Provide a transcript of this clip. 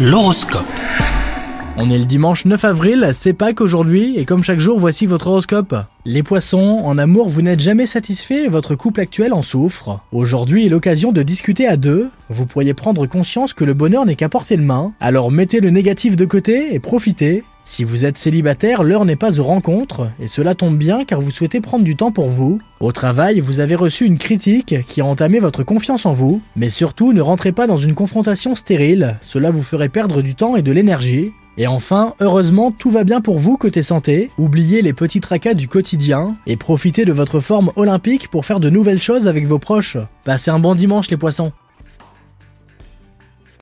L'horoscope. On est le dimanche 9 avril, c'est Pâques aujourd'hui, et comme chaque jour, voici votre horoscope. Les poissons, en amour, vous n'êtes jamais satisfait et votre couple actuel en souffre. Aujourd'hui est l'occasion de discuter à deux. Vous pourriez prendre conscience que le bonheur n'est qu'à portée de main, alors mettez le négatif de côté et profitez. Si vous êtes célibataire, l'heure n'est pas aux rencontres, et cela tombe bien car vous souhaitez prendre du temps pour vous. Au travail, vous avez reçu une critique qui a entamé votre confiance en vous, mais surtout ne rentrez pas dans une confrontation stérile, cela vous ferait perdre du temps et de l'énergie. Et enfin, heureusement, tout va bien pour vous côté santé. Oubliez les petits tracas du quotidien et profitez de votre forme olympique pour faire de nouvelles choses avec vos proches. Passez un bon dimanche les poissons